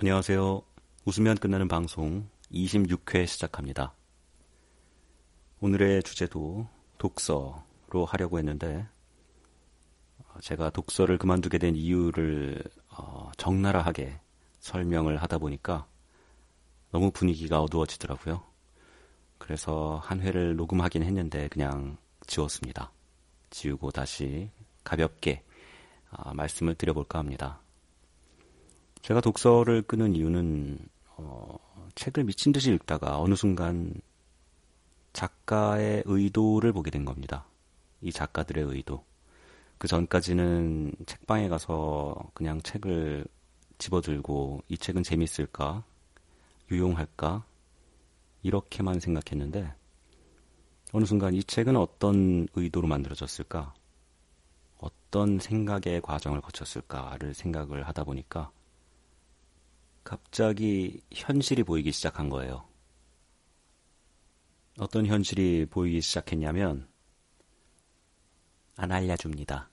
안녕하세요. 웃으면 끝나는 방송 26회 시작합니다. 오늘의 주제도 독서로 하려고 했는데, 제가 독서를 그만두게 된 이유를 어, 적나라하게 설명을 하다 보니까 너무 분위기가 어두워지더라고요. 그래서 한 회를 녹음하긴 했는데 그냥 지웠습니다. 지우고 다시 가볍게 어, 말씀을 드려볼까 합니다. 제가 독서를 끄는 이유는 어, 책을 미친 듯이 읽다가 어느 순간 작가의 의도를 보게 된 겁니다. 이 작가들의 의도. 그 전까지는 책방에 가서 그냥 책을 집어들고 이 책은 재밌을까? 유용할까? 이렇게만 생각했는데 어느 순간 이 책은 어떤 의도로 만들어졌을까? 어떤 생각의 과정을 거쳤을까를 생각을 하다 보니까 갑자기 현실이 보이기 시작한 거예요. 어떤 현실이 보이기 시작했냐면, 안 알려줍니다.